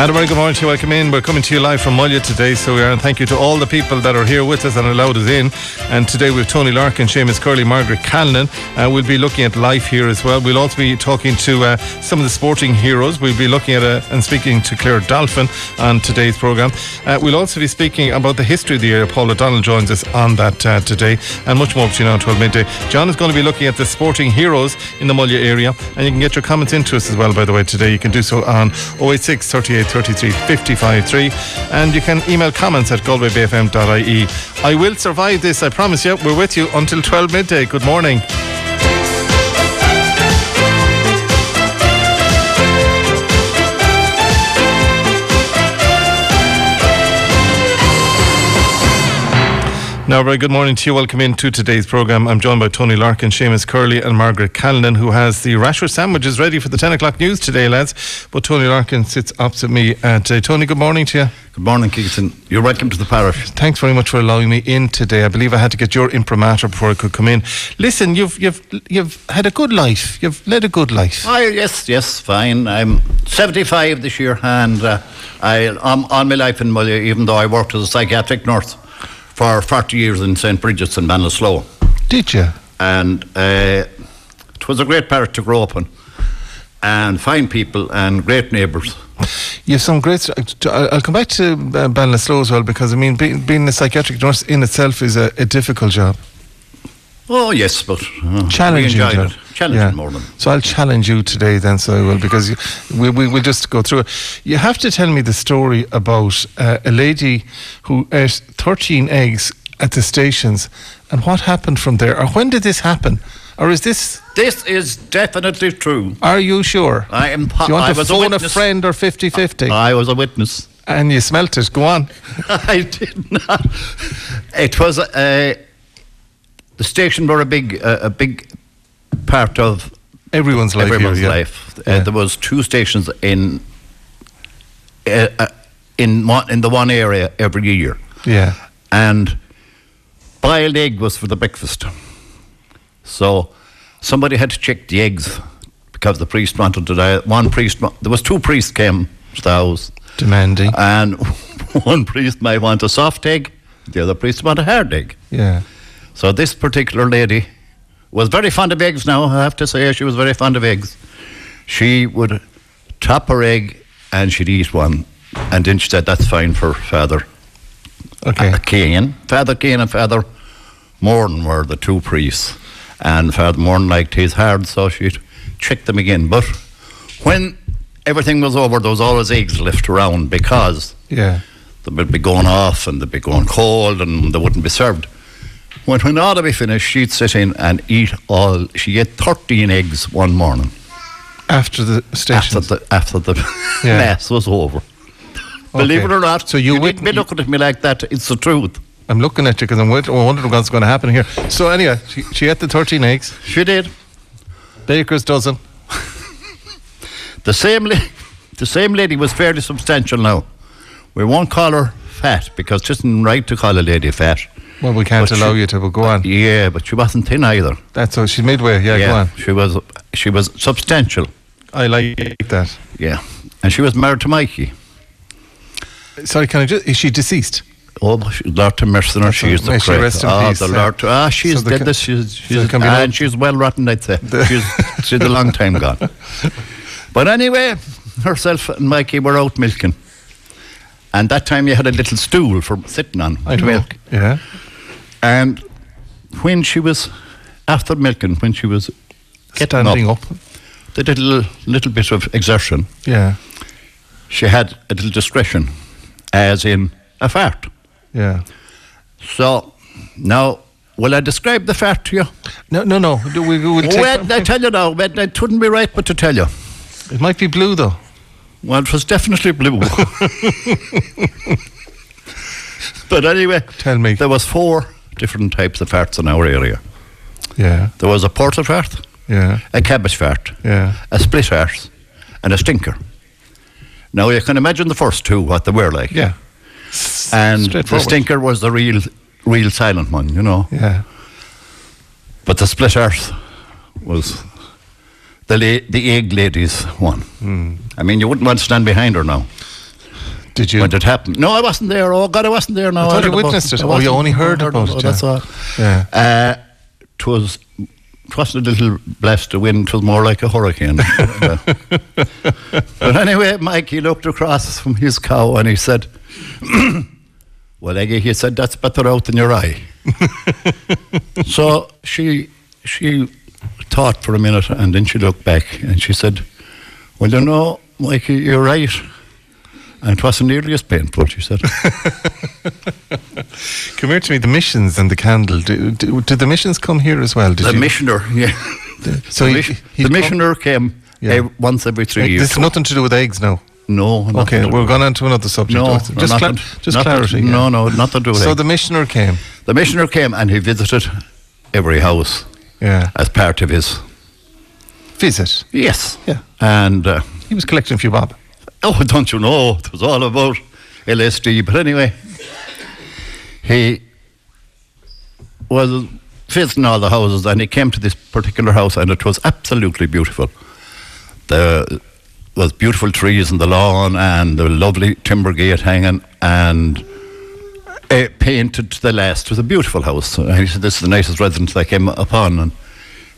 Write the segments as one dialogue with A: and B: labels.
A: And a very good morning to you. Welcome in. We're coming to you live from Mullagh today, so we are. And thank you to all the people that are here with us and allowed us in. And today we've Tony Larkin, Seamus Curley, Margaret Callanan. Uh, we'll be looking at life here as well. We'll also be talking to uh, some of the sporting heroes. We'll be looking at uh, and speaking to Claire Dolphin on today's programme. Uh, we'll also be speaking about the history of the area. Paul O'Donnell joins us on that uh, today, and much more between now and 12 midday. John is going to be looking at the sporting heroes in the Mullagh area, and you can get your comments into us as well, by the way, today. You can do so on 086 38 33 55 3, and you can email comments at galwaybfm.ie. I will survive this, I promise you. We're with you until 12 midday. Good morning. Now, very good morning to you. Welcome into today's programme. I'm joined by Tony Larkin, Seamus Curley, and Margaret Callanan, who has the Rashford sandwiches ready for the 10 o'clock news today, lads. But Tony Larkin sits opposite me uh, today. Tony, good morning to you.
B: Good morning, Keaton. You're welcome to the parish.
A: Thanks very much for allowing me in today. I believe I had to get your imprimatur before I could come in. Listen, you've you've you've had a good life. You've led a good life.
B: Oh, yes, yes, fine. I'm 75 this year, and uh, I, I'm on my life in Mullagh, even though I worked as a psychiatric nurse for 40 years in St. Bridget's in Ballinasloe.
A: Did you?
B: And uh, it was a great parish to grow up in, and fine people and great neighbours.
A: You have some great. I'll come back to uh, Ballinasloe as well because I mean, being, being a psychiatric nurse in itself is a, a difficult job.
B: Oh yes, but uh,
A: challenging.
B: it. Challenging
A: Yeah.
B: more than.
A: So I'll challenge you today then, so I will, because you, we, we will just go through it. You have to tell me the story about uh, a lady who ate 13 eggs at the stations and what happened from there. Or when did this happen? Or is this,
B: This is definitely true.
A: are you sure?
B: I am. Po-
A: Do you want
B: I
A: to
B: was a
A: phone a,
B: witness.
A: friend or 50 50?
B: I was a witness.
A: and you smelt it. Go on.
B: I did not. It was uh, the station were a big, uh, a big part of
A: Everyone's life
B: everyone's
A: here, yeah.
B: life. Uh,
A: Yeah.
B: there was two stations in uh, uh, in one, in the one area every year,
A: Yeah.
B: and boiled egg was for the breakfast. So somebody had to check the eggs because the priest wanted to. die. One priest, there was two priests came to the house.
A: Demanding.
B: And one priest might want a soft egg, the other priest want a hard egg.
A: yeah.
B: So this particular lady was very fond of eggs now, I have to say, she was very fond of eggs. She would top her egg and she'd eat one. And then she said, that's fine for Father
A: Okay.
B: Cain. Father Cain and Father Morton were the two priests. And Father Morton liked his hard, so she'd check them again. But when everything was over, there was always eggs left around because
A: Yeah.
B: they would be going off and they'd be going cold and they wouldn't be served. When, when all of be finished, she'd sit in and eat all. She ate 13 eggs one morning
A: After the station.
B: after the, after the
A: Yeah.
B: mess was over. Believe
A: Okay.
B: it or not,
A: So you
B: you didn't be looking at me like that. It's the truth.
A: I'm looking at you because I'm wondering what's going to happen here. So anyway, she, she ate the 13 eggs.
B: She did.
A: Baker's dozen.
B: The same, la- the same lady was fairly substantial now. We won't call her fat because it isn't right to call a lady fat.
A: Well, we can't
B: But
A: allow
B: she-
A: you to, but go on.
B: Yeah, but she wasn't thin either.
A: That's so she's midway. Yeah, go on.
B: she was. She was substantial.
A: I like that.
B: Yeah, and she was married to Mikey.
A: Sorry, can I just? Is she deceased?
B: Oh, Lord to mercy her, she is the
A: she rest in
B: oh,
A: peace,
B: the
A: yeah.
B: Lord. to- Ah, she's
A: So
B: dead.
A: can-
B: she's she's
A: can
B: and she's well rotten. I'd say she's she's a long time gone. But anyway, herself and Mikey were out milking, and that time you had a little stool for sitting on
A: I
B: to
A: know.
B: milk.
A: Yeah.
B: And when she was after milking, when she was getting
A: Standing up.
B: the little little bit of exertion,
A: Yeah.
B: she had a little discretion, as in a fart.
A: Yeah.
B: So now, will I describe the fart to you?
A: No, no, no. Do We, we will take
B: I tell you now, but it wouldn't be right but to tell you.
A: It might be blue though.
B: Well, it was definitely blue. but anyway,
A: Tell me.
B: there was four different types of farts in our area.
A: Yeah.
B: There was a porter fart,
A: Yeah.
B: a cabbage fart,
A: Yeah.
B: a split fart, and a stinker. Now you can imagine the first two, what they were like.
A: Yeah.
B: And the stinker was the real, real silent one, you know.
A: Yeah.
B: But the split earth was the la- the egg ladies one.
A: Hmm.
B: I mean, you wouldn't want to stand behind her now.
A: Did you?
B: When it happened. No, I wasn't there. Oh, God, I wasn't there. No,
A: I thought
B: heard
A: you witnessed it.
B: I
A: Oh, you only heard
B: I
A: about it,
B: Oh, That's all.
A: Yeah.
B: Uh, it was, wasn't a little blast of wind. It was more like a hurricane. but anyway, Mike, he looked across from his cow and he said, "Well, Eggy," he said, "that's better out than your eye." so she she thought for a minute and then she looked back and she said, "Well, you know, Mikey, you're right." And it wasn't nearly as painful, she said.
A: Come here to me. The missions and the candle. Do, do, did the missions come here as well? Did
B: the
A: you?
B: missioner, yeah.
A: so
B: the,
A: he-
B: the missioner came
A: Yeah.
B: ev- once every three
A: Like,
B: years.
A: is nothing to do with eggs now.
B: No.
A: Okay, we're going on to another subject.
B: No,
A: just
B: no,
A: cla- just
B: nothing-
A: clarity.
B: No,
A: yeah.
B: no, nothing to do with
A: So the missioner came.
B: The missioner came and he visited every house
A: Yeah.
B: as part of his.
A: Visit.
B: Yes.
A: Yeah.
B: And, uh,
A: He was collecting a few bob.
B: Oh, don't you know, it was all about LSD. But anyway, he was visiting all the houses and he came to this particular house and it was absolutely beautiful. There was beautiful trees in the lawn and the lovely timber gate hanging and it painted to the last. It was a beautiful house. And he said, This is the nicest residence I came upon. And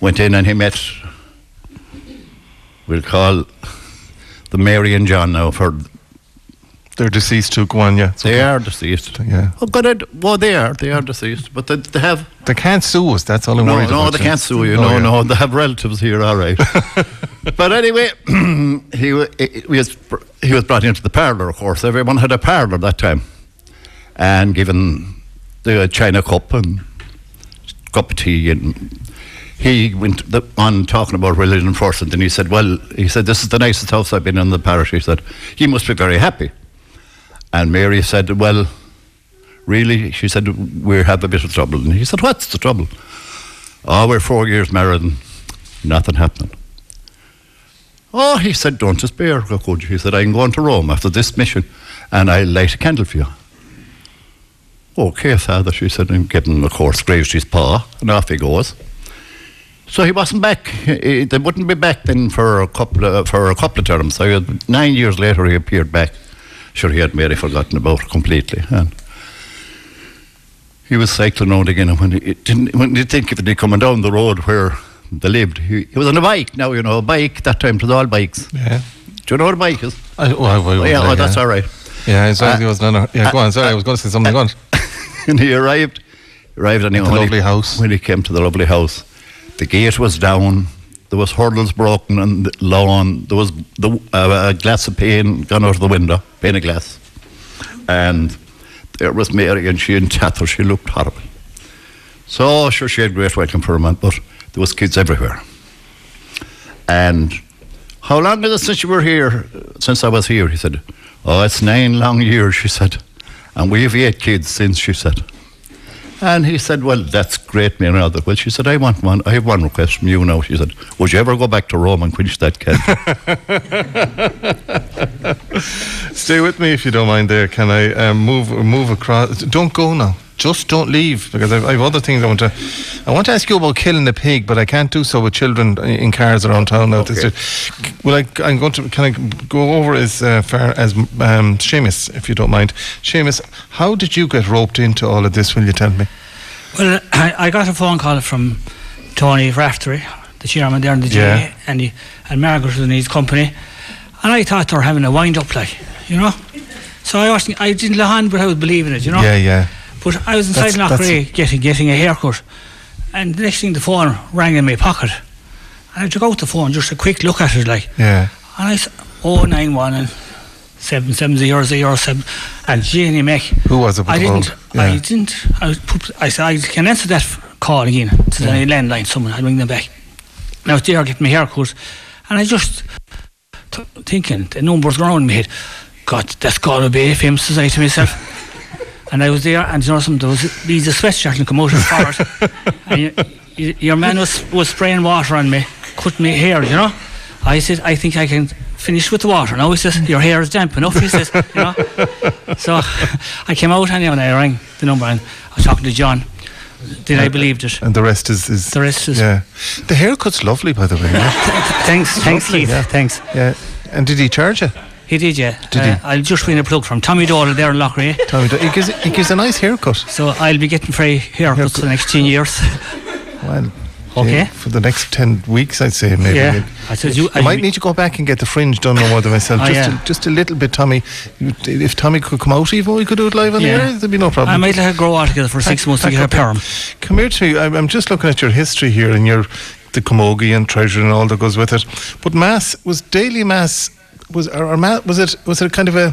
B: went in and he met, we'll call the Mary and John now for
A: They're deceased too. Go on, yeah.
B: They
A: okay.
B: are deceased.
A: Yeah.
B: Oh, God, I'd- well, they are. They are deceased, but they, they have.
A: They can't sue us. That's all I'm
B: No,
A: worried
B: no,
A: about.
B: they can't sue you.
A: Oh,
B: no,
A: yeah.
B: no, they have relatives here. All right. but anyway, he he was he was brought into the parlour. Of course, everyone had a parlour that time, and given the china cup and cup of tea and. He went the, on talking about religion first, and then he said, "Well, he said this is the nicest house I've been in the parish." He said, "You must be very happy." And Mary said, Well, really? She said, We have a bit of trouble. And he said, What's the trouble? Oh, we're four years married and nothing happening. Oh, he said, Don't despair, could you? He said, I'm going to Rome after this mission and I'll light a candle for you. Okay, father, she said, and getting, of course, grazed his paw, and off he goes. So he wasn't back. He, they wouldn't be back then for a couple of, for a couple of terms. So he had- nine years later, he appeared back. Sure, he had Mary forgotten about her completely. And he was cycling out again, and when he didn't, when you think if he'd coming down the road where they lived, he, he was on a bike. Now you know a bike. That time it was all bikes.
A: Yeah.
B: Do you know what a bike is?
A: I, well, I, I,
B: Oh, yeah, oh, that's all right.
A: Yeah.
B: Uh,
A: was none of- yeah, go on. Sorry, I was going to say something. Go on.
B: and he arrived, arrived anyway.
A: the
B: when he-
A: lovely house.
B: When he came to the lovely house, the gate was down. There was hurdles broken on the lawn. There was the, uh, a glass of pane gone out of the window, pane of glass, and there was Mary, and she in tatters. She looked horrible. So sure, she had great welcome for a man, but there was kids everywhere. And how long is it since you were here? Since I was here, he said. Oh, it's nine long years, she said. And we've eight kids since, she said. And he said, Well, that's great, and other. Well, she said, I want one. I have one request from you now. She said, Would you ever go back to Rome and quench that cat?
A: Stay with me if you don't mind. There, can I um, move move across? Don't go now. Just don't leave because I've, I've other things I want to. I want to ask you about killing the pig, but I can't do so with children in cars around town now.
B: Okay.
A: Well, I, I'm going to. Can I go over as uh, far as um, Seamus, if you don't mind? Seamus, how did you get roped into all of this? Will you tell me?
C: Well, I, I got a phone call from Tony Raftery, the chairman there in the
A: Yeah.
C: GAA, and, he, and Margaret was in his company. And I thought they were having a wind up, like, you know? So I wasn't, I didn't let on, but I was believing it, you know?
A: Yeah, yeah.
C: But I was inside
A: That's-
C: Knockray getting, getting a haircut. And the next thing, the phone rang in my pocket. And I took out the phone, just a quick look at it, like.
A: Yeah.
C: And I said, 091 and 7707. And Jenny Mac.
A: Who was it?
C: I didn't.
A: phone?
C: I didn't. I, I said I can answer that call again to the landline. Someone, I'll ring them back. And I was there getting my haircut, and I just t- thinking the numbers around my head. God, that's got to be FM, says I to myself. and I was there, and you know something. There was these a sweat starting to come out of forward, and you, you, your man was was spraying water on me, cutting me hair. You know. I said, I think I can finish with the water. Now he says, your hair is damp enough. He says, you know. So I came out anyway and I rang the number and I was talking to John. Then I uh, believed it.
A: And the rest is, is
C: The rest is-
A: yeah. The haircut's lovely, by the way. yeah.
C: Thanks, thanks,
A: lovely,
C: Keith.
A: yeah.
C: Thanks.
A: yeah. And did he charge you?
C: He did, yeah.
A: Did
C: uh,
A: he?
C: I'll just bring a plug from Tommy Doyle there in Loughrea.
A: Tommy, Doyle. he gives, he gives a nice haircut.
C: So I'll be getting free haircuts for the next 10 years.
A: Well,
C: Okay.
A: yeah, for the next 10 weeks, I'd say, maybe.
C: Yeah. I said you-
A: I might need to go back and get the fringe done no more than myself.
C: Oh,
A: just,
C: yeah.
A: a, just a little bit, Tommy. If Tommy could come out even, we could do it live on
C: Yeah.
A: the air. There'd be no problem.
C: I might let her grow out together for six months to get her perm.
A: Come here to me. I'm, I'm just looking at your history here and your the camogie and treasure and all that goes with it. But mass was daily mass was or, was it was it kind of a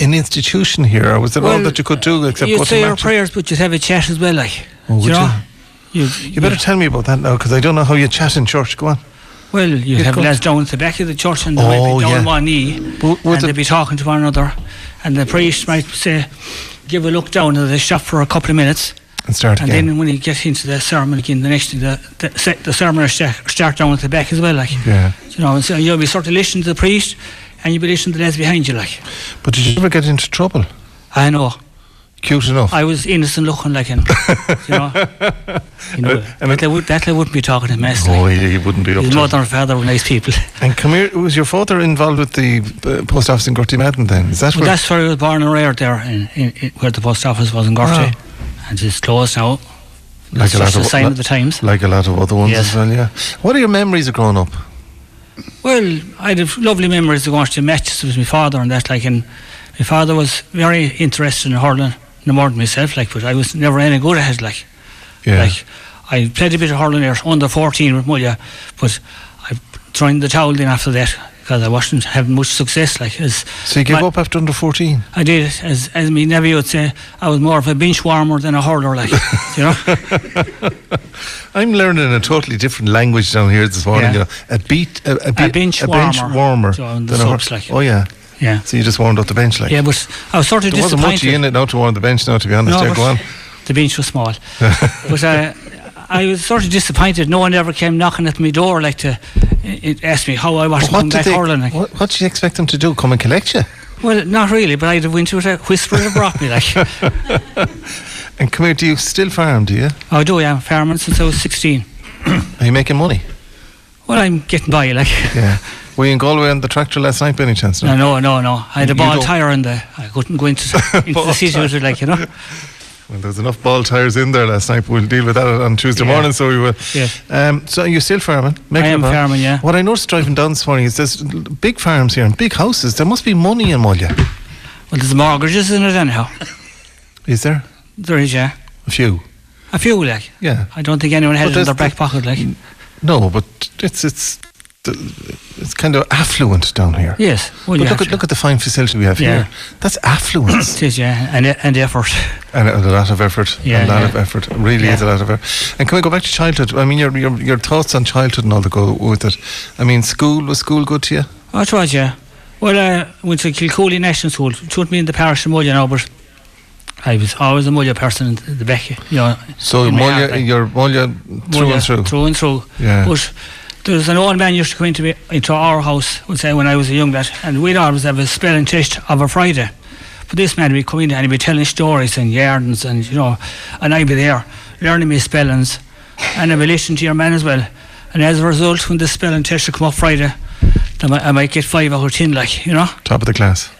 A: an institution here, or was it all that you could do except
C: You'd
A: go to
C: say your prayers, but you'd have a chat as well, like.
A: Oh, would
C: you know? You,
A: You better tell me about that now, because I don't know how you chat in church. Go on.
C: Well, you'd
A: Yeah,
C: have lads down at the back of the church and they
A: Oh,
C: might be down
A: yeah.
C: one knee
A: But
C: and they'd be talking to one another and the priest might say, give a look down at the shop for a couple of minutes
A: And start
C: and
A: again.
C: then when you get into the sermon again, the next thing, the, the, the sermon start, start down at the back as well, like.
A: Yeah.
C: You know, so you'll be sort of listening to the priest and you'll be listening to the lads behind you, like.
A: But did you ever get into trouble?
C: I know.
A: Cute enough.
C: I was innocent looking like, and, you know, you know
A: And
C: that, they would, that wouldn't be talking to mess.
A: oh,
C: Like.
A: he, he wouldn't be up
C: His
A: to it.
C: mother and father were nice people.
A: And come here, was your father involved with the uh, post office in Gertie Madden then? Is that
C: Well,
A: where?
C: that's where I was born and reared there, in, in, in, where the post office was in Gorty. And it's closed now.
A: Like
C: It's
A: a lot of-
C: sign
A: like-
C: of the times.
A: Like a lot of other ones
C: Yes.
A: as well, yeah. What are your memories of growing up?
C: Well, I had lovely memories of going to matches with my father and that, like, and my father was very interested in hurling, no more than myself, like, but I was never any good at it, like.
A: Yeah.
C: Like, I played a bit of hurling there, under 14 with Mullagh, but I thrown the towel in after that because I wasn't having much success, like, as
A: so you gave
C: my-
A: up after under 14?
C: I did, as as me nephew would say, I was more of a bench warmer than a hurler, like, you know.
A: I'm learning a totally different language down here this morning.
C: Yeah.
A: You know, a beat, a, a, be-
C: bench
A: a bench
C: warmer.
A: warmer.
C: So on the
A: than a
C: like.
A: Oh yeah.
C: Yeah.
A: So you just warmed up the bench, like.
C: Yeah, but I was sort of
A: There wasn't much in it now to warm the bench. Now, to be honest,
C: No,
A: yeah, go on.
C: The bench was small. but uh, I was sort of disappointed. No one ever came knocking at my door like to ask me how I was
A: But
C: coming
A: what did
C: back
A: they?
C: hurling. Like.
A: What, what did you expect them to do? Come and collect you?
C: Well, not really, but I'd have went to it a whisper that brought me. Like,
A: And come here. Do you still farm? Do you?
C: Oh, I do. I'm farming since I was 16.
A: Are you making money?
C: Well, I'm getting by. Like,
A: Yeah. Were you in Galway on the tractor last night, by any chance?
C: no, no, no, no. I had a ball tire in the. I couldn't go into, into the city with it, like you know.
A: Well, there's enough ball tires in there last night. We'll deal with that on Tuesday
C: Yeah.
A: morning, so we will.
C: Yeah.
A: Um, so you're still farming? Making
C: I am farming, yeah.
A: What I noticed driving down this morning is there's big farms here and big houses. There must be money in Mullagh.
C: Well, there's mortgages in it anyhow.
A: Is there?
C: There is, yeah.
A: A few.
C: A few, like.
A: Yeah.
C: I don't think anyone has it in their back pocket, like.
A: No, but it's it's it's kind of affluent down here.
C: Yes. Well,
A: But look at look at the fine facility we have
C: Yeah.
A: here. That's affluence
C: It is, yeah, and, and effort.
A: and a, lot of effort.
C: Yeah,
A: a lot
C: yeah.
A: of effort. It really
C: Yeah.
A: is a lot of effort. And can we go back to childhood? I mean, your your your thoughts on childhood and all that go with it. I mean, school was school good to you?
C: Oh, it was, yeah. Well, I went to Kilcooley National School. It took me in the parish of Mullagh now, but I was always a Mullagh person in the back, you know.
A: So
C: my heart,
A: Mullagh,
C: like.
A: you're Mullagh through
C: Mullagh
A: and through.
C: Through and through.
A: Yeah.
C: But there was an old man used to come into, me, into our house, would say, when I was a young lad, and we'd always have a spelling test of a Friday. But this man would come in and he'd be telling stories and yarns and, you know, and I'd be there learning me spellings and I'd be listening to your man as well. And as a result, when the spelling test would come up Friday, I might, I might get five out of ten, like, you know,
A: Top of the class.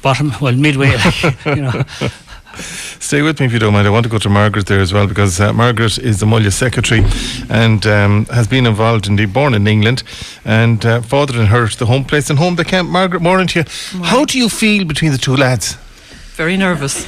C: bottom, well, midway, like, you know.
A: Stay with me if you don't mind. I want to go to Margaret there as well because uh, Margaret is the Mullagh secretary and um, has been involved indeed, born in England and uh, fathered in her the home place and home the camp. Margaret, morning to you. How do you feel between the two lads?
D: Very nervous.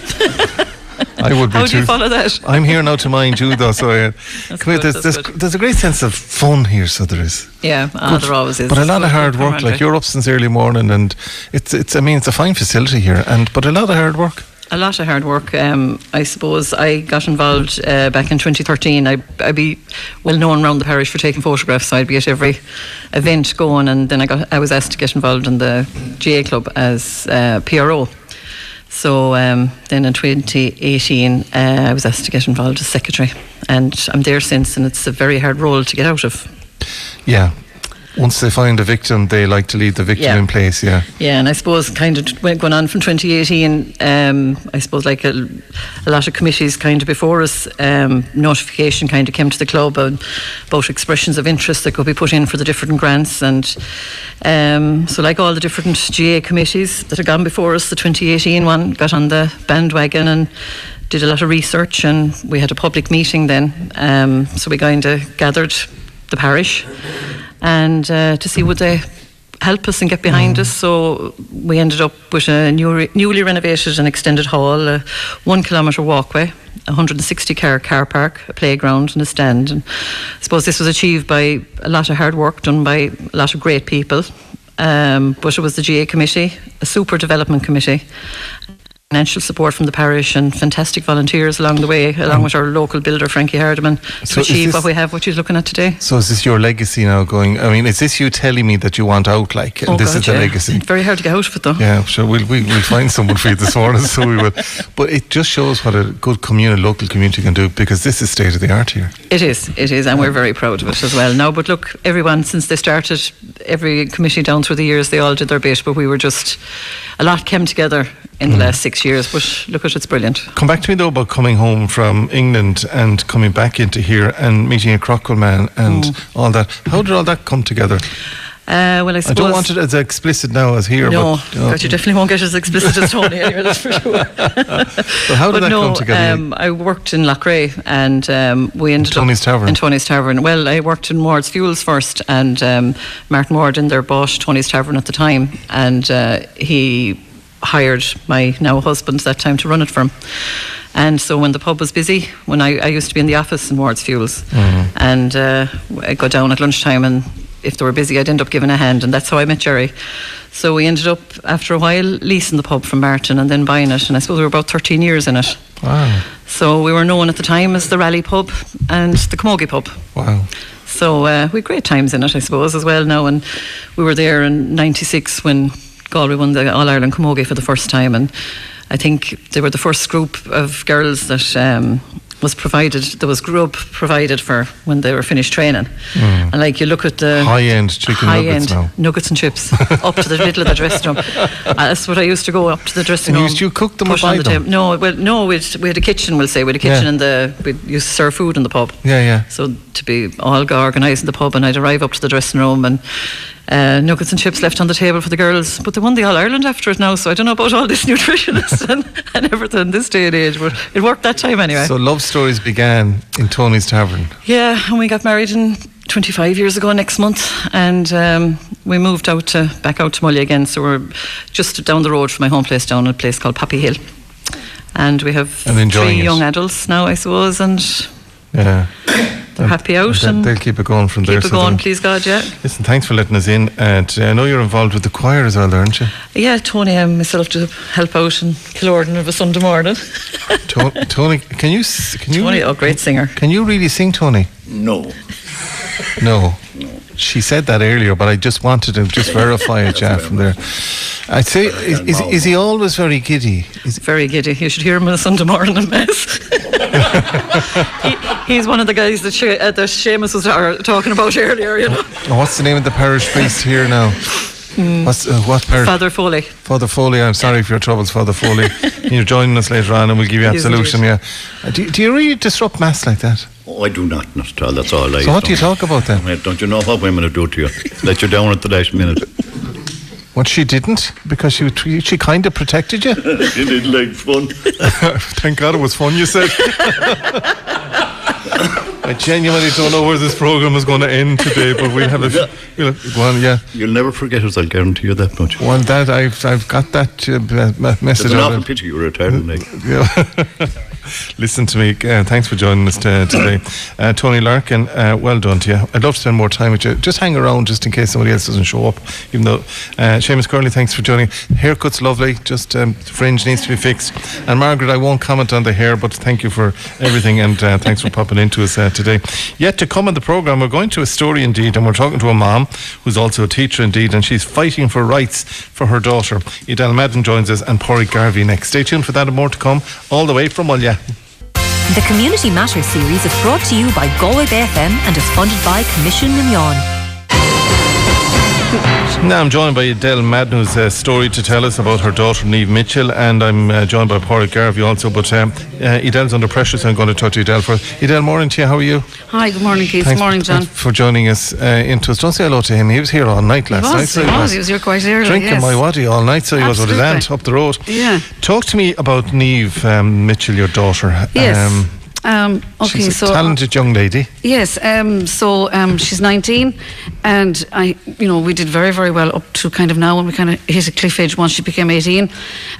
A: I would be
D: How
A: too.
D: do you follow that?
A: I'm here now to mind you though, so uh, come here, there's, there's, there's a great sense of fun here, so there is.
D: Yeah, ah,
A: Good.
D: there always is.
A: But a lot of hard work. Like you're up since early morning, and it's it's. I mean, it's a fine facility here, and but a lot of hard work.
D: A lot of hard work. Um, I suppose I got involved uh, back in 2013. I, I'd be well known around the parish for taking photographs, so I'd be at every event going, and then I got I was asked to get involved in the GAA club as uh, PRO. So um, then in 2018, uh, I was asked to get involved as secretary, and I'm there since, and it's a very hard role to get out of.
A: Yeah. Once they find a victim, they like to leave the victim
D: Yeah.
A: in place. Yeah.
D: Yeah, and I suppose kind of going on from 2018. Um, I suppose like a, a lot of committees kind of before us, um, notification kind of came to the club about expressions of interest that could be put in for the different grants, and um, so like all the different GAA committees that had gone before us, the 2018 one got on the bandwagon and did a lot of research, and we had a public meeting then. Um, so we kind of gathered the parish and uh, to see would they help us and get behind us. So we ended up with a new, newly renovated and extended hall, a one kilometre walkway, a 160 car car park, a playground, and a stand. And I suppose this was achieved by a lot of hard work done by a lot of great people. Um, but it was the GAA committee, a super development committee, financial support from the parish and fantastic volunteers along the way, along um, with our local builder Frankie Hardiman, to
A: So
D: achieve
A: this-
D: what we have, what you're looking at today.
A: So is this your legacy now? Going? I mean, is this you telling me that you want out? Like and
D: Oh
A: this
D: God,
A: is the
D: yeah.
A: legacy.
D: Very hard to get out of it though.
A: Yeah, sure. We'll, we, we'll find someone for you this morning, so we will. But it just shows what a good community, local community can do because this is state of the art here.
D: It is, it is, and we're very proud of it as well. Now, but look, everyone since they started, every committee down through the years, they all did their bit, but we were just a lot came together in the last six years. But look at it's brilliant.
A: Come back to me though about coming home from England and coming back into here and meeting a Craughwell man and all that. How did all that come together?
D: Uh, well, I
A: I don't want it as explicit now as here,
D: No,
A: but,
D: God, you definitely won't get as explicit as Tony anyway, that's for sure.
A: but how did
D: but
A: that
D: no,
A: come together?
D: Um, I worked in Loughrea and um, we ended
A: Tony's
D: up
A: Tavern?
D: in Tony's Tavern. Well, I worked in Ward's Fuels first, and um, Martin Ward in there bought Tony's Tavern at the time, and uh, he hired my now husband at that time to run it for him. And so when the pub was busy, when I, I used to be in the office in Ward's Fuels,
A: Mm-hmm.
D: and uh, I'd go down at lunchtime and if they were busy, I'd end up giving a hand, and that's how I met Jerry. So we ended up, after a while, leasing the pub from Martin and then buying it, and I suppose we were about 13 years in it.
A: wow,
D: So we were known at the time as the Rally Pub and the Camogie Pub.
A: wow.
D: So uh, we had great times in it, I suppose, as well now. And we were there in '96 when Galway won the All Ireland Camogie for the first time, and I think they were the first group of girls that. Um, was provided there was grub provided for when they were finished training and like you look at the
A: Hmm. High-end chicken
D: high
A: nuggets
D: end
A: now.
D: nuggets and chips up to the middle of the dressing room that's what I used to go up to the dressing
A: And
D: room
A: used you cook them or buy
D: the
A: them?
D: table. no well no we'd, we had a kitchen we'll say we had a kitchen
A: Yeah.
D: in the we used to serve food in the pub
A: Yeah, yeah.
D: so to be all organised in the pub, and I'd arrive up to the dressing room and uh, nuggets and chips left on the table for the girls. But they won the All Ireland after it now, so I don't know about all this nutritionist and, and everything this day and age. But it worked that time anyway.
A: So love stories began in Tony's Tavern.
D: yeah, and we got married in 25 years ago next month, and um, we moved out to back out to Mullagh again. So we're just down the road from my home place, down in a place called Poppy Hill. And we have
A: And
D: three
A: it.
D: young adults now, I suppose, and
A: Yeah.
D: They're happy out.
A: They'll-
D: and
A: they'll keep it going from there.
D: keep it
A: so
D: going, please God, yeah.
A: Listen, thanks for letting us in. Uh, today. I know you're involved with the choir as well, there, aren't you?
D: Yeah, Tony and myself to help out in Killoran of a Sunday morning.
A: To- Tony, can you s- can you
D: Tony, oh, great singer.
A: can you really sing, Tony?
B: No.
A: No. No. She said that earlier, but I just wanted to just verify it, yeah, from there. I'd say, is, is, is he always very giddy? Is,
D: Very giddy. You should hear him on a Sunday morning in Mass. he, he's one of the guys that, she, uh, that Seamus was uh, talking about earlier, you know.
A: what's the name of the parish priest here now? What's uh, what parish?
D: Father Foley.
A: Father Foley, I'm sorry for your troubles, Father Foley. You're joining us later on and we'll give you absolution, yeah. Uh, Do, do you really disrupt Mass like that?
B: Oh, I do not, not at all. That's all I
A: So what do you talk about then?
B: Mate, Don't you know what women will do to you? Let you down at the last minute.
A: What she didn't? Because she she kind of protected you?
B: you did like fun.
A: Thank God it was fun, you said. I genuinely don't know where this program is going to end today, but we'll have a we'll have, well, yeah.
B: You'll never forget us, I'll guarantee you that much.
A: Well, that I've I've got that uh, message.
B: There's an awful picture you were.
A: Yeah. Listen to me. Uh, thanks for joining us t- today, uh, Tony Larkin. Uh, well done to you. I'd love to spend more time with you. Just hang around, just in case somebody else doesn't show up. Even though uh, Seamus Curley, thanks for joining. Haircut's lovely. Just um, fringe needs to be fixed. And Margaret, I won't comment on the hair, but thank you for everything and uh, thanks for popping into us uh, today. Yet to come on the program, we're going to a story indeed, and we're talking to a mom who's also a teacher indeed, and she's fighting for rights for her daughter. Edel Madden joins us, and Porrick Garvey next. Stay tuned for that and more to come, all the way from
E: The Community Matters series is brought to you by Galway FM and is funded by Commission Runyon.
A: Now I'm joined by Adele Madden, who's a story to tell us about her daughter Neve Mitchell, and I'm uh, joined by Paula Garvey also. But um, uh, Adele's under pressure, so I'm going to talk to Adele first. Adele, morning to you. How are you?
F: Hi, good morning, Keith.
A: Thanks
F: morning, John.
A: for joining us uh, into us. Don't say hello to him. He was here all night last
F: was,
A: night. so
F: he was. He was here quite early,
A: Drinking
F: yes.
A: my waddy all night, so he was with his aunt up the road.
F: Yeah.
A: Talk to me about Neve um, Mitchell, your daughter.
F: Yes. Um, okay,
A: she's a
F: so
A: talented young lady.
F: yes, um, so um, she's 19, and I, you know, we did very, very well up to kind of now when we kind of hit a cliff edge once she became 18,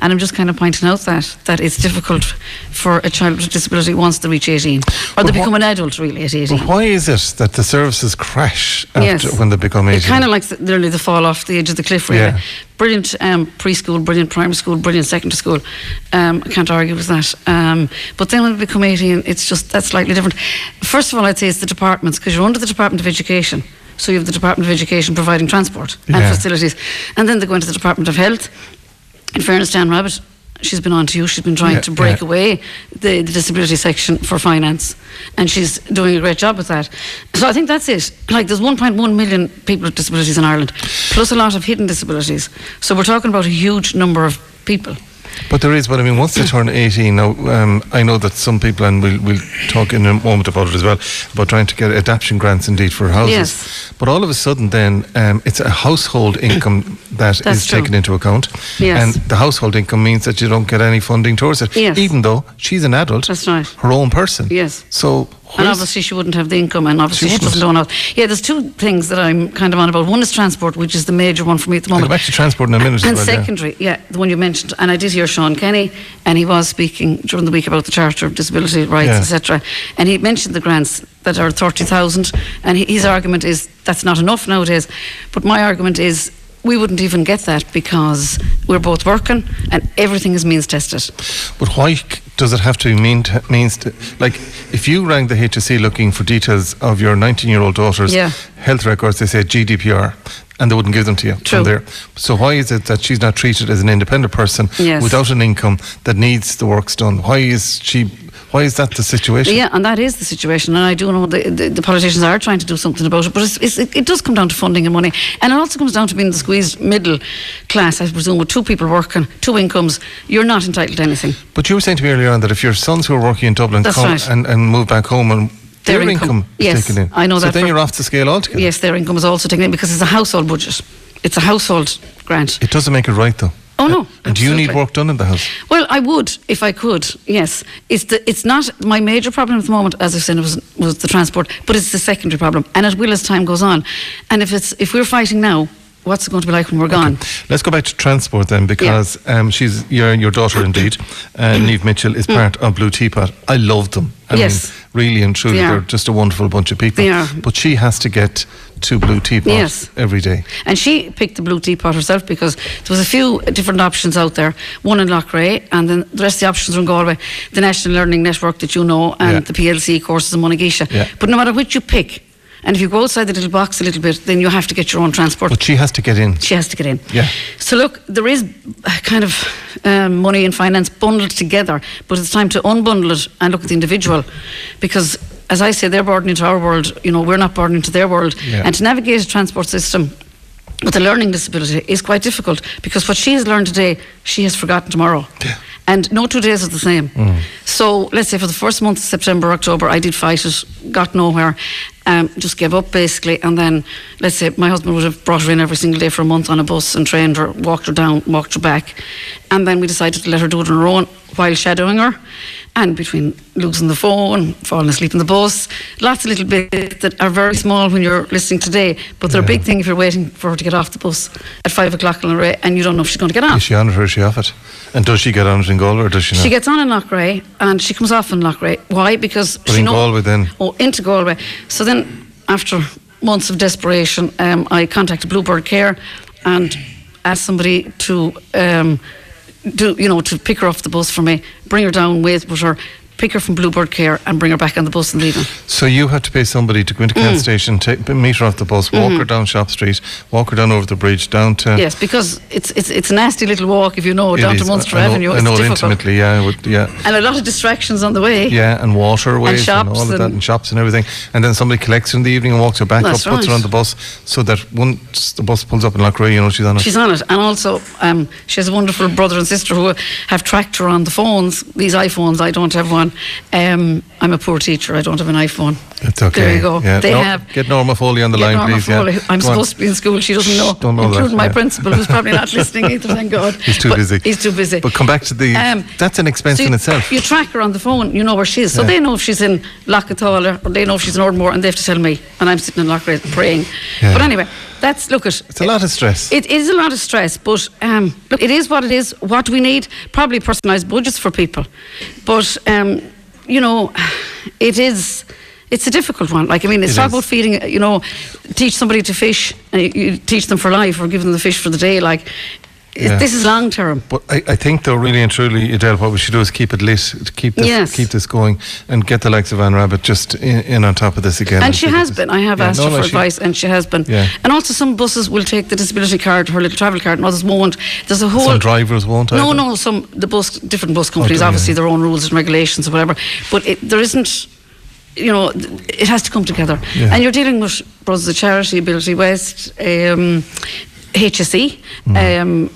F: and I'm just kind of pointing out that that it's difficult for a child with a disability once they reach 18, or
A: But
F: they
A: wha-
F: become an adult really at 18.
A: But why is it that the services crash
F: Yes.
A: when they become 18?
F: It's kind of like the, nearly the fall off the edge of the cliff, really.
A: Yeah.
F: Brilliant um, preschool, brilliant primary school, brilliant secondary school. Um, I can't argue with that. Um, but then when they become 18, it's just that's slightly different. First of all, I'd say it's the departments because you're under the Department of Education. So you have the Department of Education providing transport
A: Yeah.
F: and facilities. And then they go into the Department of Health. In fairness, Anne Rabbitte, she's been on to you. She's been trying
A: Yeah,
F: to break
A: yeah.
F: away the, the disability section for finance, and she's doing a great job with that. So I think that's it. Like there's 1.1 million people with disabilities in Ireland, plus a lot of hidden disabilities. So we're talking about a huge number of people.
A: But there is, but I mean, once they turn 18, now, um, I know that some people, and we'll, we'll talk in a moment about it as well, about trying to get adaptation grants indeed for houses.
F: Yes.
A: But all of a sudden, then, um, it's a household income that
F: That's
A: is
F: true.
A: taken into account.
F: Yes.
A: And the household income means that you don't get any funding towards it.
F: Yes.
A: Even though she's an adult,
F: That's right.
A: her own person.
F: Yes.
A: So,
F: And obviously she wouldn't have the income, and obviously
A: She
F: she, doesn't own out. Yeah, there's two things that I'm kind of on about. One is transport, which is the major one for me at the moment.
A: I'll go back to transport in a minute.
F: And
A: well, yeah.
F: secondary, yeah. the one you mentioned, and I did hear Sean Canney, and he was speaking during the week about the Charter of Disability Rights,
A: Yeah.
F: etc. And he mentioned the grants that are thirty thousand, and his argument is that's not enough nowadays. But my argument is we wouldn't even get that because we're both working, and everything is means tested.
A: But why does it have to mean t- means to, like if you rang the HSE looking for details of your 19 year old daughter's
F: Yeah.
A: health records, they say GDPR, and they wouldn't give them to you
F: True.
A: from there. So why is it that she's not treated as an independent person
F: Yes.
A: without an income that needs the works done? Why is she? Why is that the situation?
F: Yeah, and that is the situation. And I do know the, the, the politicians are trying to do something about it, but it's, it's, it, it does come down to funding and money. And it also comes down to being the squeezed middle class, I presume, with two people working, two incomes. You're not entitled to anything.
A: But you were saying to me earlier on that if your sons who are working in Dublin
F: That's
A: come
F: right.
A: and, and move back home and their,
F: Their
A: income,
F: income.
A: is
F: Yes,
A: taken in,
F: I know
A: so
F: that
A: then you're off the scale altogether.
F: Yes, their income is also taken in because it's a household budget. It's a household grant.
A: It doesn't make it right though.
F: Oh, no,
A: And do you need work done in the house?
F: Well, I would if I could. Yes, it's the it's not my major problem at the moment. As I said, it was was the transport, but it's the secondary problem, and it will as time goes on. And if it's if we're fighting now, what's it going to be like when we're gone?
A: Let's go back to transport then, because um, she's your your daughter indeed, uh, Neve Mitchell is part of Blue Teapot. I love them. I.
F: Yes.
A: mean, really and truly,
F: They are.
A: are just a wonderful bunch of people.
F: They are.
A: But she has to get to Blue teapots
F: Yes.
A: every day.
F: And she picked the blue teapot herself because there was a few different options out there. One in Loughrea, and then the rest of the options were in Galway. The National Learning Network that you know, and
A: Yeah.
F: the PLC courses in Monagisha.
A: Yeah.
F: But no matter which you pick, and if you go outside the little box a little bit, then you have to get your own transport.
A: But she has to get in.
F: she has to get in.
A: Yeah.
F: So look, there is kind of um, money and finance bundled together, but it's time to unbundle it and look at the individual, because as I say, they're born into our world. You know, we're not born into their world,
A: Yeah.
F: and to navigate a transport system with a learning disability is quite difficult because what she has learned today, she has forgotten tomorrow.
A: Yeah.
F: And no two days are the same.
A: Mm.
F: So let's say for the first month, September, October, I did fight it, got nowhere, um, just gave up basically. And then let's say my husband would have brought her in every single day for a month on a bus and trained her, walked her down, walked her back. And then we decided to let her do it on her own while shadowing her. And between losing the phone, falling asleep in the bus, lots of little bits that are very small when you're listening today, but they're a big thing if you're waiting for her to get off the bus at five o'clock on ray and you don't know if she's going to get on.
A: Is she on it or is she off it? And does she get on it in Galway or does she not?
F: She gets on in Loughrea and she comes off in Loughrea. Why? Because
A: But
F: she
A: in
F: know-
A: Galway then?
F: Oh, into Galway. So then, after months of desperation, um, I contacted Bluebird Care and asked somebody to um, do, you know, to pick her off the bus for me, bring her down, with her, pick her from Bluebird Care, and bring her back on the bus and leave her.
A: So you have to pay somebody to go into
F: Mm.
A: Ceannt Station, take, meet her off the bus, walk her down Shop Street, walk her down over the bridge, down to.
F: Mm-hmm. Yes, because it's it's it's a nasty little walk if you know down to. Munster
A: I know,
F: Avenue.
A: I know intimately, yeah, would, yeah.
F: and a lot of distractions on the way.
A: Yeah, and waterways and,
F: shops
A: all of that,
F: and-
A: and shops and everything. And then somebody collects her in the evening and walks her back
F: That's
A: up, puts her on the bus, so that once the bus pulls up in Loughrea, you know she's on it.
F: She's on it, and also um, she has a wonderful brother and sister who have tracked her on the phones. These iPhones, I don't have one. Um, I'm a poor teacher. I don't have an iPhone.
A: it's okay.
F: There you go.
A: Yeah.
F: They
A: Nor-
F: have.
A: Get Norma Foley on the line,
F: Norma
A: please.
F: Foley.
A: Yeah.
F: I'm
A: Go on.
F: supposed to be in school. She doesn't know,
A: Don't know that,
F: including my
A: yeah.
F: principal, who's probably not listening either. Thank God.
A: He's too
F: But
A: busy.
F: He's too busy.
A: But come back to the.
F: Um,
A: that's an expense
F: so
A: in
F: you,
A: itself.
F: You track her on the phone, you know where she is. So they know if she's in Lockathaller or they know if she's in Ardmore and they have to tell me. And I'm sitting in Loughrea praying. But anyway, that's, look at.
A: it's a lot of stress.
F: It is a lot of stress, but um, look, it is what it is. What we need, probably personalised budgets for people. But, um, you know, it is. It's a difficult one. Like I mean, it's
A: It
F: not
A: is.
F: about feeding. You know, teach somebody to fish, and you, you teach them for life, or give them the fish for the day. Like it-
A: Yeah.
F: this is long term.
A: But I, I think, though, really and truly, Adele, what we should do is keep it lit, keep this,
F: Yes.
A: keep this going, and get the likes of Anne Rabbitte just in, in on top of this again.
F: And she has been. I have
A: Yeah,
F: asked
A: no,
F: her
A: no,
F: for
A: she-
F: advice, and she has been.
A: Yeah.
F: And also, some buses will take the disability card, her little travel card, and others won't. There's a whole.
A: Some drivers won't.
F: No,
A: either.
F: no, some the bus different bus companies
A: yeah.
F: obviously their own rules and regulations or whatever, but it, there isn't. You know, it has to come together,
A: Yeah.
F: and you're dealing with Brothers of Charity, Ability West, um, HSE. Um,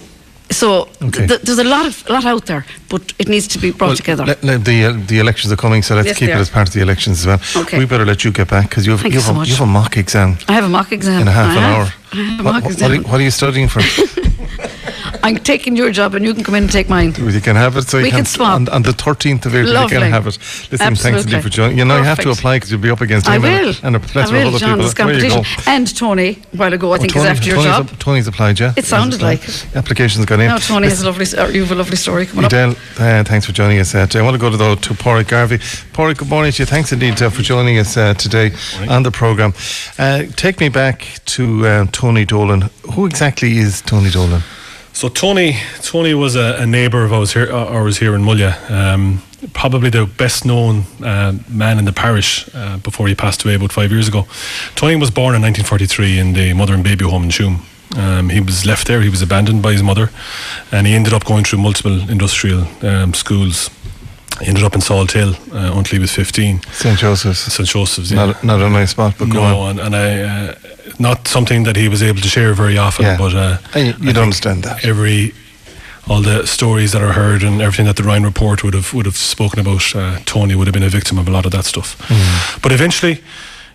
F: so.
A: Okay.
F: th- there's a lot of lot out there, but it needs to be brought
A: Well,
F: together.
A: le- le- the uh, the elections are coming, so let's
F: Yes,
A: keep it as part of the elections as well.
F: Okay.
A: We better let you get back because you have you have,
F: so
A: a, you have a mock exam
F: I have a mock exam
A: in a half
F: I
A: an
F: have.
A: hour.
F: I have a
A: What,
F: mock
A: what,
F: exam.
A: are you, what are you studying for?
F: I'm taking your job, and you can come in and take mine.
A: you can have it. So you
F: We can swap.
A: On, on the 13th of April, you can have it. Listen, thanks
F: Absolutely.
A: indeed for joining. You know, you have to apply because you'll be up against
F: I
A: him and-
F: will.
A: and a
F: I
A: plethora
F: will,
A: of other
F: John,
A: people.
F: this
A: There you go.
F: competition. And Tony, a while ago, I
A: Oh,
F: think
A: Tony-
F: is after your
A: Tony's,
F: job.
A: ap- Tony's applied, yeah?
F: It sounded like it.
A: Application's gone in.
F: Now Tony has a lovely, or you have a lovely story coming up.
A: Adele, uh, thanks for joining us. Uh, today. I want to go to, though, to Porrick Garvey. Porrick, good morning to you. Thanks indeed uh, for joining us uh, today on the programme. Uh, take me back to uh, Tony Dolan. Who exactly is Tony Dolan?
G: So Tony, Tony was a, a neighbour of ours here, uh, ours here in Mullagh. Um, probably the best known uh, man in the parish uh, before he passed away about five years ago. Tony was born in 1943 in the mother and baby home in Tuam. Um, he was left there. He was abandoned by his mother, and he ended up going through multiple industrial um, schools. He ended up in Salt Hill uh, until he was 15.
A: St. Joseph's.
G: St Joseph's. Yeah.
A: Not, not a nice spot, but go
G: no,
A: on.
G: and, and I, uh, not something that he was able to share very often.
A: Yeah.
G: But uh,
A: you-
G: I
A: you'd understand that.
G: Every all the stories that are heard and everything that the Ryan report would have would have spoken about, uh, Tony would have been a victim of a lot of that stuff.
A: Mm.
G: But eventually,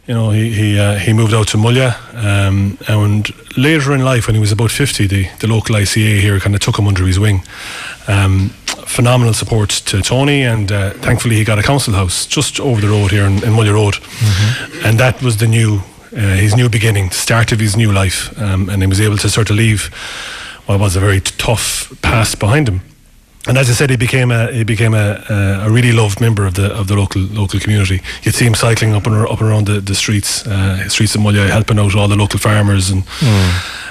G: you know, he he uh, he moved out to Mullagh, um, and later in life, when he was about fifty, the the local ICA here kind of took him under his wing. Um, phenomenal support to Tony, and uh, thankfully he got a council house just over the road here in, in Mullagh Road, and that was the new. Uh, his new beginning, the start of his new life, um, and he was able to sort of leave what was a very tough past behind him. And as I said, he became a he became a, a, a really loved member of the of the local local community. You'd see him cycling up and up and around the, the streets uh, streets of Mullagh, helping out all the local farmers, and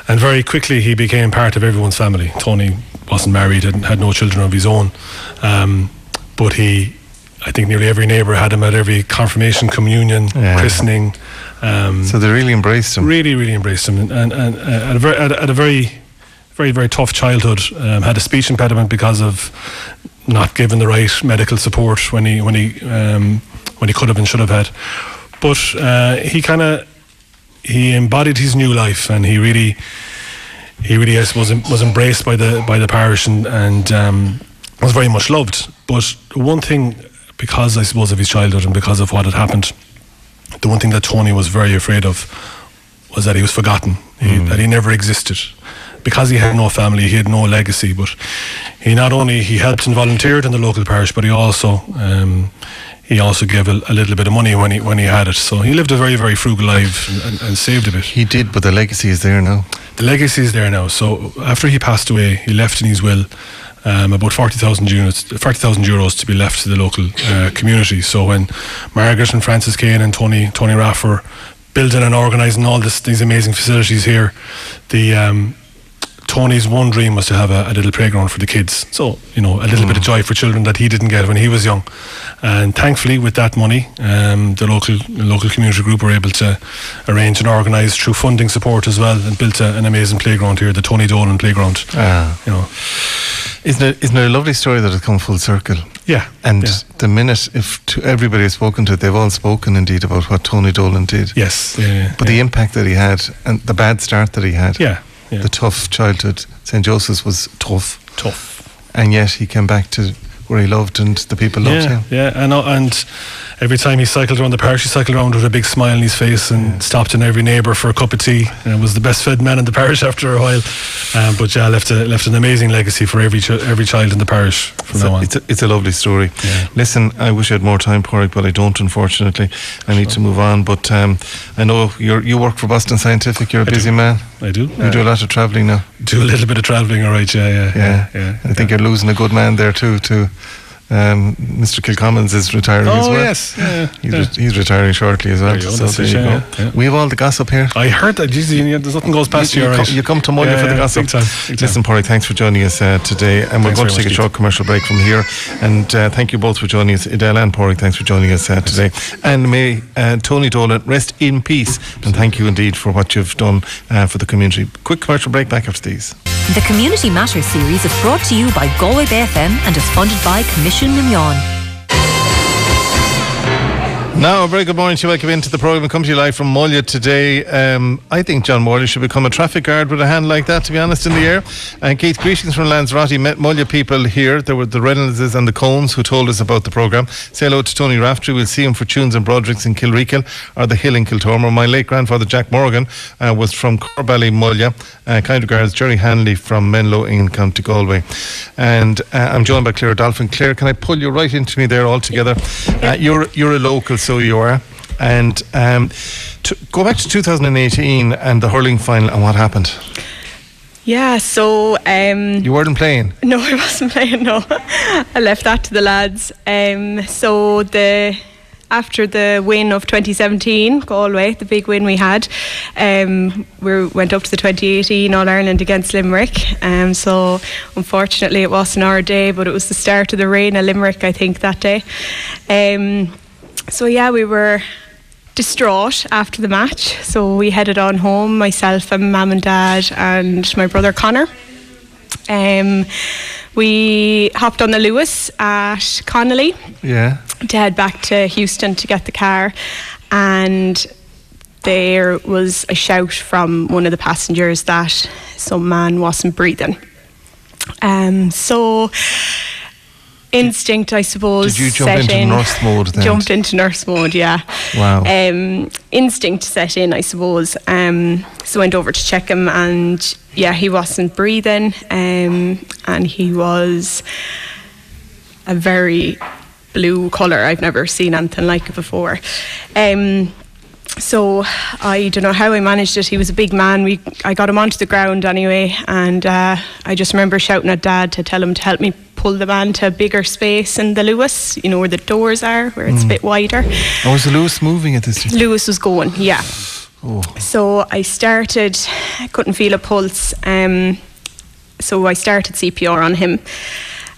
G: and very quickly he became part of everyone's family. Tony wasn't married and had no children of his own, um, but he, I think, nearly every neighbour had him at every confirmation, communion,
A: Yeah.
G: christening. Um,
A: So they really embraced him.
G: really, really embraced him, and, and, and uh, at, a very, at, at a very, very, very tough childhood. Um, had a speech impediment because of not given the right medical support when he when he um, when he could have and should have had. But uh, he kind of he embodied his new life, and he really he really I suppose was embraced by the by the parish and and um, was very much loved. But one thing, because I suppose of his childhood and because of what had happened, the one thing that Tony was very afraid of was that he was forgotten, he, that he never existed. Because he had no family, he had no legacy. But he not only he helped and volunteered in the local parish, but he also um, he also gave a, a little bit of money when he when he had it. So he lived a very very frugal life and, and, and saved a bit.
A: He did, but the legacy is there now.
G: The legacy is there now. So after he passed away, he left in his will um, about forty thousand units, forty thousand euros to be left to the local uh, community. So when Margaret and Francis Kane and Tony Tony Raff were building and organising all this, these amazing facilities here, the um, Tony's one dream was to have a, a little playground for the kids. So, you know, a little bit of joy for children that he didn't get when he was young. And thankfully, with that money, um, the local local community group were able to arrange and organise through funding support as well and built a, an amazing playground here, the Tony Dolan Playground.
A: Ah.
G: You know,
A: Isn't it, isn't it a lovely story that has come full circle?
G: yeah.
A: And
G: yeah.
A: the minute, if to everybody has spoken to it, they've all spoken indeed about what Tony Dolan did.
G: Yes. Yeah, yeah,
A: But the impact that he had and the bad start that he had,
G: Yeah. Yeah.
A: the tough childhood, St. Joseph's was tough.
G: tough.
A: And yet he came back to where he loved and the people loved
G: yeah,
A: him.
G: Yeah, and, uh, and every time he cycled around the parish, he cycled around with a big smile on his face and stopped in every neighbour for a cup of tea. And was the best fed man in the parish after a while. Um, but yeah, left a, left an amazing legacy for every ch- every child in the parish from
A: It's
G: now
A: a,
G: on.
A: it's, a, it's a lovely story.
G: Yeah.
A: Listen, I wish I had more time, Porrick, but I don't, unfortunately. I need to move on. But um, I know you you work for Boston Scientific. You're a
G: I
A: busy
G: do.
A: man.
G: I do.
A: You do a lot of travelling now.
G: do a little bit of travelling, all right. Yeah, yeah,
A: Yeah,
G: yeah. yeah,
A: I think you're losing a good man there too. To um, Mr. Kilcommons is retiring as
G: Oh
A: well.
G: yes, yeah,
A: He's,
G: yeah.
A: re- he's retiring shortly as well.
G: There you
A: so there you go.
G: yeah.
A: We have all the gossip here.
G: I heard that. Geez, you, there's nothing goes past you,
A: you, you,
G: right.
A: come, you come to Mullagh
G: Yeah,
A: for the
G: yeah,
A: gossip.
G: Big time, big time.
A: Listen, Porrick, thanks for joining us uh, today. And we're
G: Thanks
A: going to take
G: much,
A: a short
G: Keith.
A: commercial break from here. And uh, thank you both for joining us. Adele and Porrick, thanks for joining us uh, today. And may uh, Tony Dolan rest in peace. And thank you indeed for what you've done uh, for the community. Quick commercial break back after these.
E: The Community Matters series is brought to you by Galway Bay FM and is funded by Coimisiún na Meán.
A: Now, a very good morning to you. Welcome into the programme. Come to you live from Mullagh today. Um, I think John Morley should become a traffic guard with a hand like that, to be honest, in the air. And Keith, greetings from Lanzarote. Met Mullagh people here. There were the Reynoldses and the Combs who told us about the programme. Say hello to Tony Raftery. We'll see him for tunes and Broderick's in Kilreekil or the Hill in Kiltormer. My late grandfather, Jack Morgan, uh, was from Corbally, Mullagh. Uh, kind regards, Jerry Hanley from Menlo in County Galway. And uh, I'm joined by Claire Dolphin. Claire, can I pull you right into me there altogether? Uh, you're, you're a local, so you are. And um, go back to 2018 and the hurling final and what happened.
H: Yeah, so um,
A: You weren't playing.
H: no, I wasn't playing. No, I left that to the lads. Um, so the after the win of 2017 Galway, the big win we had, um, we went up to the 2018 All Ireland against Limerick. Um, so unfortunately, it wasn't our day, but it was the start of the reign of Limerick, I think, that day. Um, so yeah, we were distraught after the match. So we headed on home, myself and mum and dad and my brother Connor. Um, we hopped on the Luas at Connolly
A: Yeah.
H: to head back to Heuston to get the car, and there was a shout from one of the passengers that some man wasn't breathing. Um, so instinct, I suppose.
A: Did you jump into
H: in.
A: nurse mode then?
H: Jumped into nurse mode, yeah.
A: Wow.
H: Um, instinct set in, I suppose. Um, so went over to check him, and yeah, he wasn't breathing, um, and he was a very blue colour. I've never seen anything like it before. Um, so I don't know how I managed it. He was a big man. We I got him onto the ground anyway, and uh, I just remember shouting at Dad to tell him to help me pull the man to a bigger space in the Luas. You know where the doors are, where it's a bit wider.
A: Or was the Luas moving at this?
H: Luas was going, yeah. Oh. So I started, I couldn't feel a pulse. Um, so I started CPR on him.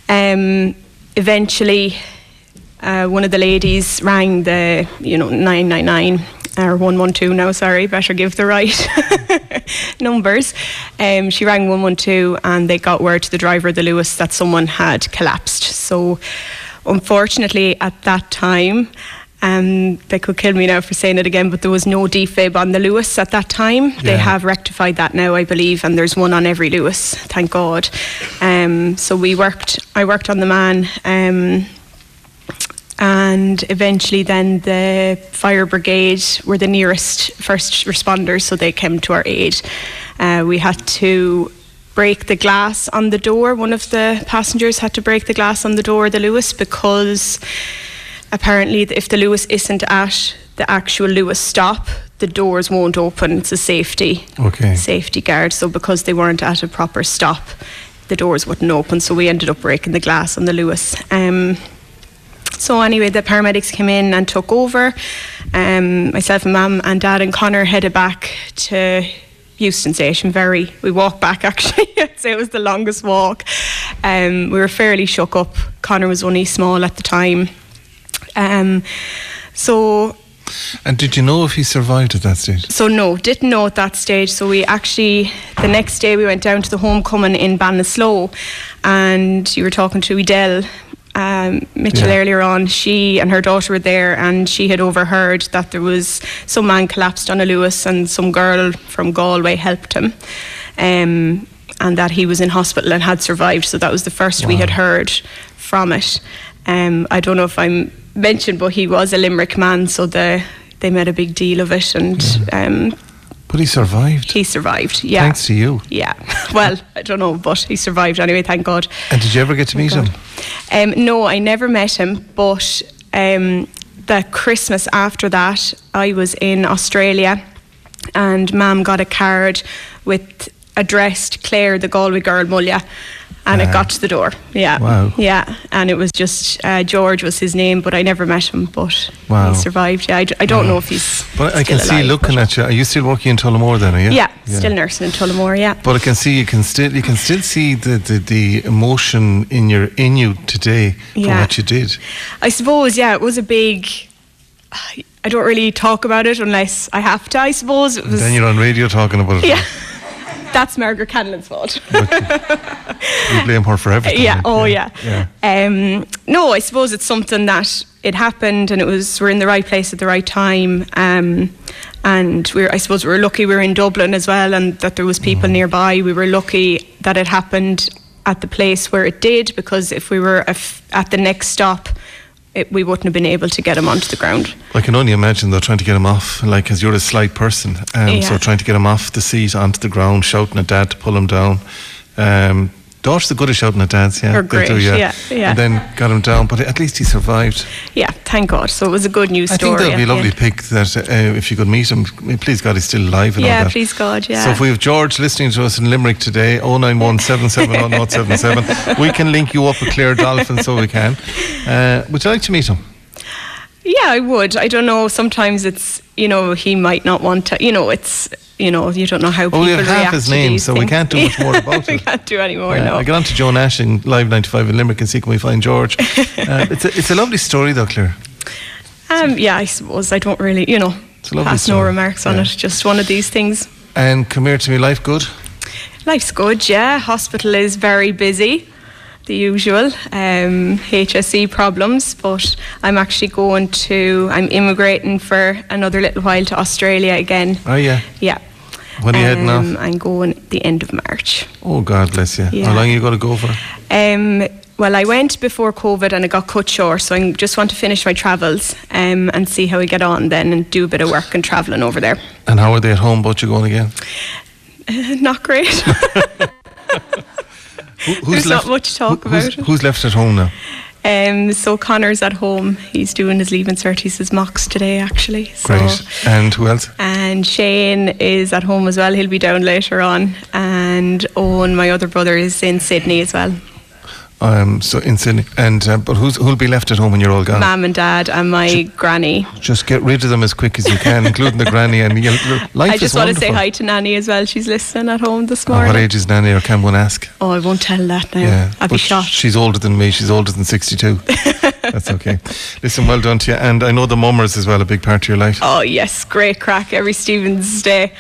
H: Um, eventually, uh, one of the ladies rang the, you know, 999 or 112 now, sorry, better give the right numbers. Um, she rang 112 and they got word to the driver of the Luas that someone had collapsed. So, unfortunately, at that time, um, they could kill me now for saying it again, but there was no defib on the Luas at that time. They have rectified that now, I believe, and there's one on every Luas, thank God. Um, so we worked, I worked on the man. Um, and eventually then the fire brigade were the nearest first responders so they came to our aid. Uh, we had to break the glass on the door. One of the passengers had to break the glass on the door of the Luas because apparently if the Luas isn't at the actual Luas stop the doors won't open. It's a safety
A: Okay.
H: safety guard. So because they weren't at a proper stop the doors wouldn't open. So we ended up breaking the glass on the Luas. Um, so anyway, the paramedics came in and took over. Um, myself and mum and dad and Connor headed back to Heuston Station. Very. We walked back actually. I'd say it was the longest walk. Um, we were fairly shook up. Connor was only small at the time. Um, so
A: And did you know if he survived at that stage?
H: so no, didn't know at that stage. So we actually the next day we went down to the homecoming in Ballinasloe, and you were talking to Edel. Um, Mitchell
A: Yeah.
H: earlier on, she and her daughter were there, and she had overheard that there was some man collapsed on a Luas, and some girl from Galway helped him, um, and that he was in hospital and had survived. So that was the first we had heard from it. Um, I don't know if I'm mentioned, but he was a Limerick man, so the they made a big deal of it, and um,
A: But he survived.
H: he survived. Yeah,
A: Thanks to you.
H: yeah. Well, I don't know, but he survived anyway. Thank God.
A: And did you ever get to meet him?
H: Um, no, I never met him, but um, the Christmas after that, I was in Australia, and Mam got a card with addressed Claire, the Galway girl, Mullagh. And
A: Ah.
H: it got to the door. Yeah.
A: Wow.
H: Yeah. And it was just uh, George was his name, but I never met him. But
A: Wow.
H: he survived. Yeah. I, d- I don't know if he's.
A: But I can
H: still
A: see looking at you. Are you still working in Tullamore then? Are you?
H: Yeah, still nursing in Tullamore. Yeah.
A: But I can see you can still you can still see the, the, the emotion in your in you today for
H: Yeah.
A: what you did.
H: I suppose, yeah, it was a big. I don't really talk about it unless I have to. I suppose it was.
A: then you're on radio talking about it.
H: yeah, that's Margaret Canlon's fault.
A: You blame her for everything.
H: yeah.
A: like,
H: Oh, yeah.
A: Yeah.
H: Um, no, I suppose it's something that it happened, and it was we're in the right place at the right time. Um, and we're, I suppose, we were lucky we were in Dublin as well, and that there was people nearby. We were lucky that it happened at the place where it did, because if we were at the next stop, it, we wouldn't have been able to get him onto the ground.
A: I can only imagine though trying to get him off, like, because you're a slight person, um, so
H: Yeah.
A: trying to get him off the seat onto the ground, shouting at dad to pull him down. Um, daughters the good at shouting at dads, yeah, do,
H: great,
A: yeah.
H: yeah, yeah.
A: And then got him down, but at least he survived.
H: Yeah, thank God. So it was a good news
A: I
H: story.
A: I think that'd be a lovely pick that uh, if you could meet him, please God, he's still alive and all
H: Yeah,
A: that.
H: please God, yeah.
A: So if we have George listening to us in Limerick today, 091 770 we can link you up with Claire Dolphin so we can. Uh, would you like to meet him?
H: Yeah, I would. I don't know. Sometimes it's you know he might not want to. You know, it's you know you don't know how people
A: Oh, we have half his name, so we can't do much more about
H: we
A: it.
H: We can't do any more.
A: Yeah,
H: no.
A: I get on to Joe Nash in Live 95 in Limerick and see can we find George. uh, it's, a, it's a lovely story though, Claire.
H: Um, yeah, I suppose I don't really. You know, pass no remarks on
A: Yeah.
H: it. Just one of these things.
A: And come here to me, life good?
H: Life's good. Yeah, hospital is very busy. The usual um, HSE problems, but I'm actually going to. I'm immigrating for another little while to Australia again.
A: Oh, yeah.
H: Yeah.
A: When are you heading
H: Um,
A: off?
H: I'm going at the end of March.
A: Oh, God bless you.
H: Yeah.
A: How long are you going to go for?
H: Um, well, I went before COVID and it got cut short, so I just want to finish my travels um, and see how we get on then and do a bit of work and travelling over there.
A: And how are they at home about you going again?
H: Not great.
A: Who-
H: There's not much talk
A: who- who's,
H: about it.
A: Who's left at home now?
H: um, so Connor's at home. He's doing his leaving certies, his mocks today, actually. So,
A: Great. And who else?
H: And Shane is at home as well. He'll be down later on. And Owen, my other brother, is in Sydney as well.
A: Um, so in Sydney. And uh, but who's who'll be left at home when you're all gone?
H: Mum and dad and my granny.
A: Just get rid of them as quick as you can, including the granny. And you life
H: I just want to say hi to Nanny as well. She's listening at home this
A: Oh,
H: morning.
A: what age is Nanny, or can one ask?
H: Oh, I won't tell that now.
A: Yeah,
H: I'll be shocked.
A: She's older than me. She's older than 62. That's okay. Listen, well done to you. And I know the mummers as well, a big part of your life.
H: Oh yes, great crack every Stephen's Day.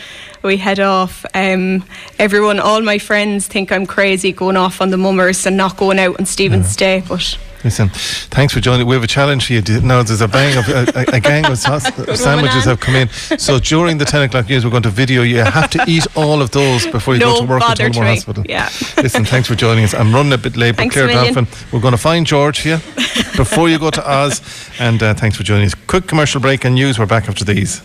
H: We head off. Um, everyone, all my friends think I'm crazy going off on the mummers and not going out on Stephen's Day, but
A: Listen, thanks for joining. We have a challenge for you. Now, there's a bang of a, a, gang of sandwiches have come in. So during the 10 o'clock news, we're going to video. You You have to eat all of those before you
H: No
A: go to work at Tullamore. Hospital.
H: Yeah.
A: Listen, thanks for joining us. I'm running a bit late, but Claire. Dolphin, we're going to find George here before you go to Oz. And uh, thanks for joining us. Quick commercial break and news. We're back after these.